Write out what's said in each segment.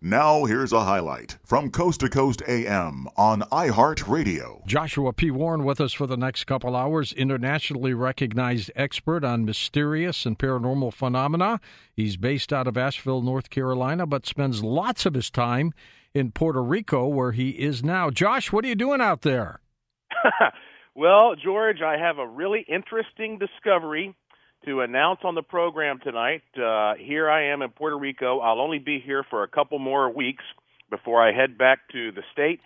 Now, here's a highlight from Coast to Coast AM on iHeartRadio. Joshua P. Warren with us for the next couple hours, internationally recognized expert on mysterious and paranormal phenomena. He's based out of Asheville, North Carolina, but spends lots of his time in Puerto Rico, where he is now. Josh, what are you doing out there? well, George, I have a really interesting discovery to announce on the program tonight. Uh, here I am in Puerto Rico. I'll only be here for a couple more weeks before I head back to the States.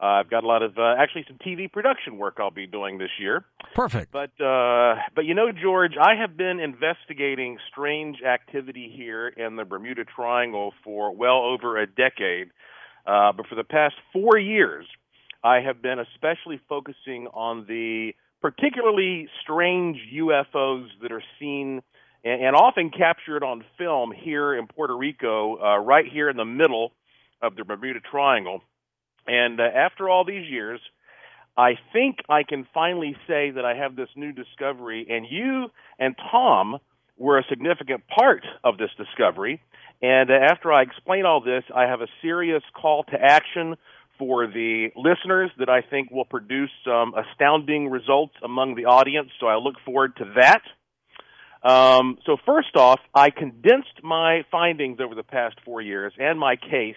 Uh, I've got a lot of uh, actually some TV production work I'll be doing this year. Perfect. But uh, but you know, George, I have been investigating strange activity here in the Bermuda Triangle for well over a decade. Uh, but for the past four years, I have been especially focusing on the particularly strange UFOs that are seen and, and often captured on film here in Puerto Rico, uh, right here in the middle of the Bermuda Triangle. And uh, after all these years, I think I can finally say that I have this new discovery, and you and Tom were a significant part of this discovery. And uh, after I explain all this, I have a serious call to action for the listeners that I think will produce some astounding results among the audience. So I look forward to that. Um, so first off, I condensed my findings over the past four years and my case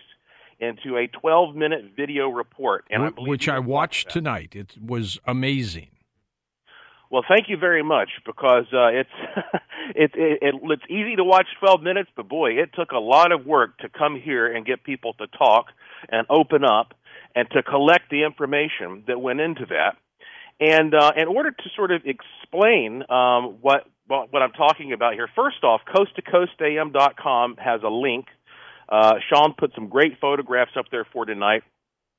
into a 12-minute video report, and I which I watched tonight. It was amazing. Well, thank you very much because uh, it's it, it, it it's easy to watch 12 minutes, but boy, it took a lot of work to come here and get people to talk and open up and to collect the information that went into that. And uh, in order to sort of explain um, what, what, I'm talking about here, first off, coasttocoastam.com has a link. Uh, Sean put some great photographs up there for tonight.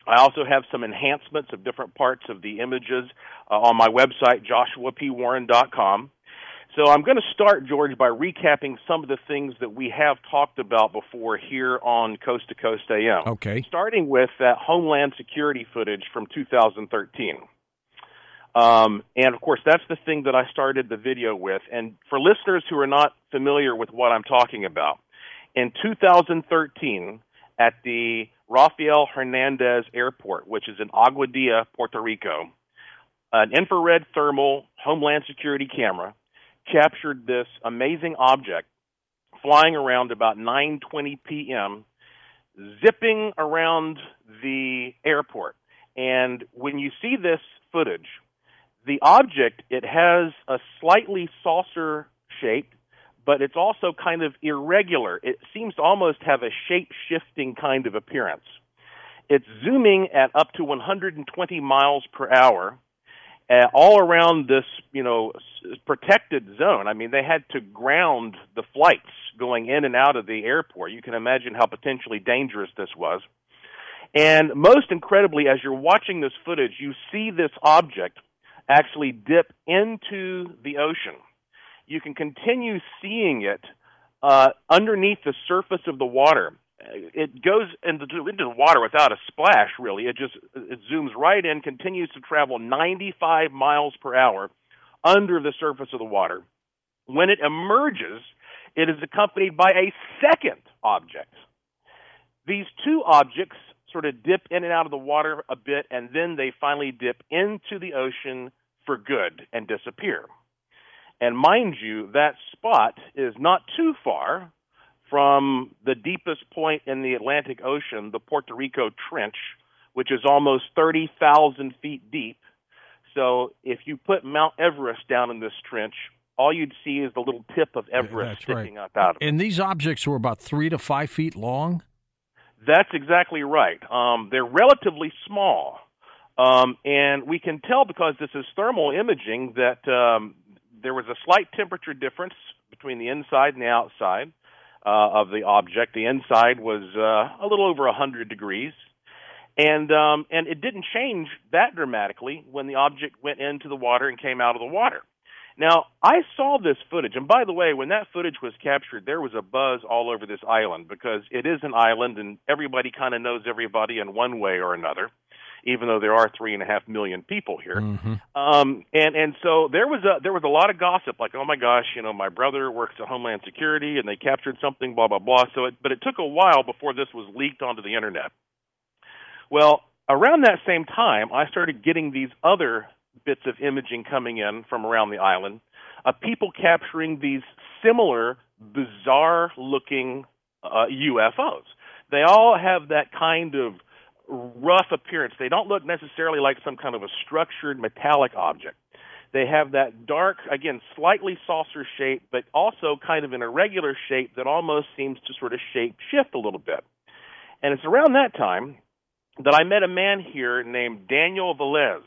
I also have some enhancements of different parts of the images uh, on my website, joshuapwarren.com. So I'm going to start, George, by recapping some of the things that we have talked about before here on Coast to Coast AM. Okay. Starting with that Homeland Security footage from 2013. Um, and of course, that's the thing that I started the video with. And for listeners who are not familiar with what I'm talking about, in 2013, at the Rafael Hernandez Airport, which is in Aguadilla, Puerto Rico, an infrared thermal Homeland Security camera captured this amazing object flying around about 9:20 p.m., zipping around the airport. And when you see this footage, the object it has a slightly saucer shape, but it's also kind of irregular. It seems to almost have a shape-shifting kind of appearance. It's zooming at up to 120 miles per hour uh, all around this, you know, protected zone. I mean, they had to ground the flights going in and out of the airport. You can imagine how potentially dangerous this was. And most incredibly, as you're watching this footage, you see this object actually dip into the ocean. You can continue seeing it uh, underneath the surface of the water it goes into, into the water without a splash. Really, it just it zooms right in, continues to travel 95 miles per hour under the surface of the water. When it emerges, it is accompanied by a second object. These two objects sort of dip in and out of the water a bit, and then they finally dip into the ocean for good and disappear. And mind you, that spot is not too far from the deepest point in the Atlantic Ocean, the Puerto Rico Trench, which is almost 30,000 feet deep. So if you put Mount Everest down in this trench, all you'd see is the little tip of Everest yeah, sticking right. up out of it. And these objects were about three to five feet long? That's exactly right. Um, they're relatively small. Um, and we can tell because this is thermal imaging that um, there was a slight temperature difference between the inside and the outside uh, of the object. The inside was uh, a little over 100 degrees. And um, and it didn't change that dramatically when the object went into the water and came out of the water. Now, I saw this footage, and by the way, when that footage was captured, there was a buzz all over this island because it is an island and everybody kind of knows everybody in one way or another. Even though there are three and a half million people here. Mm-hmm. Um, and and so there was a there was a lot of gossip, like, oh my gosh, you know, my brother works at Homeland Security, and they captured something, blah blah blah. So, it, but it took a while before this was leaked onto the internet. Well, around that same time, I started getting these other bits of imaging coming in from around the island of people capturing these similar, bizarre looking uh, UFOs. They all have that kind of rough appearance. They don't look necessarily like some kind of a structured metallic object. They have that dark, again, slightly saucer shape, but also kind of an irregular shape that almost seems to sort of shape shift a little bit. And it's around that time that I met a man here named Daniel Velez.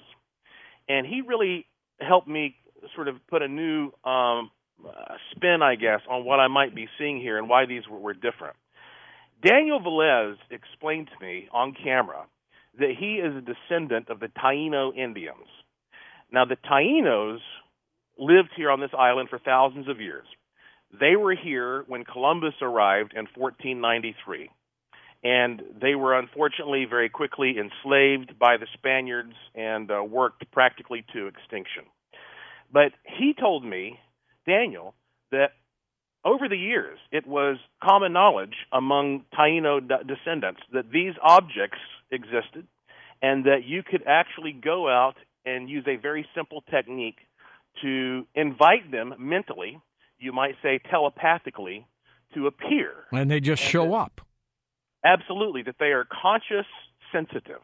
And he really helped me sort of put a new um, spin, I guess, on what I might be seeing here and why these were, were different. Daniel Velez explained to me on camera that he is a descendant of the Taino Indians. Now, the Tainos lived here on this island for thousands of years. They were here when Columbus arrived in 1493. And they were unfortunately very quickly enslaved by the Spaniards and uh, worked practically to extinction. But he told me, Daniel, that over the years, it was common knowledge among Taino descendants that these objects existed and that you could actually go out and use a very simple technique to invite them mentally, you might say telepathically, to appear. And they just and show that, up. Absolutely, that they are conscious sensitive.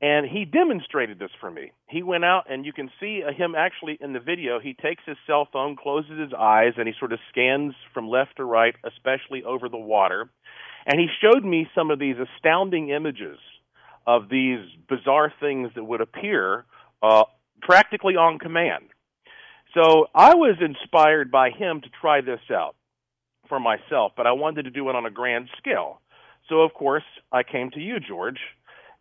And he demonstrated this for me. He went out, and you can see him actually in the video. He takes his cell phone, closes his eyes, and he sort of scans from left to right, especially over the water. And he showed me some of these astounding images of these bizarre things that would appear uh, practically on command. So I was inspired by him to try this out for myself, but I wanted to do it on a grand scale. So, of course, I came to you, George,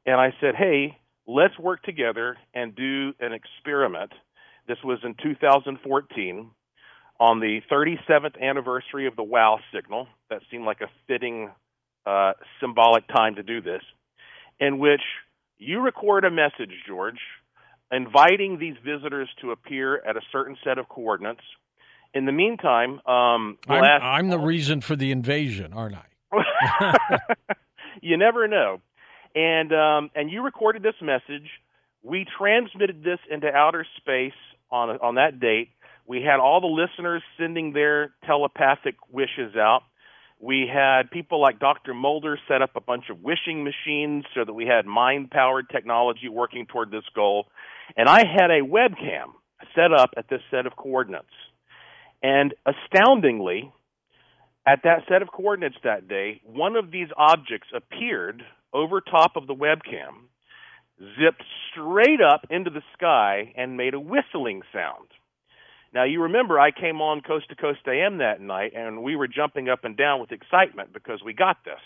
and I said, hey, let's work together and do an experiment. This was in 2014 on the 37th anniversary of the WOW signal. That seemed like a fitting uh, symbolic time to do this, in which you record a message, George, inviting these visitors to appear at a certain set of coordinates. In the meantime, um, I'm, I'm the reason for the invasion, aren't I? you never know and um, and you recorded this message. We transmitted this into outer space on on that date. We had all the listeners sending their telepathic wishes out. We had people like Dr. Mulder set up a bunch of wishing machines so that we had mind powered technology working toward this goal. And I had a webcam set up at this set of coordinates. And astoundingly, at that set of coordinates that day, one of these objects appeared over top of the webcam, zipped straight up into the sky, and made a whistling sound. Now, you remember I came on Coast to Coast AM that night, and we were jumping up and down with excitement because we got this.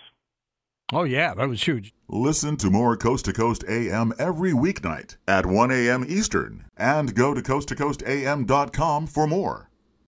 Oh, yeah, that was huge. Listen to more Coast to Coast AM every weeknight at 1 a.m. Eastern and go to coasttocoastam.com for more.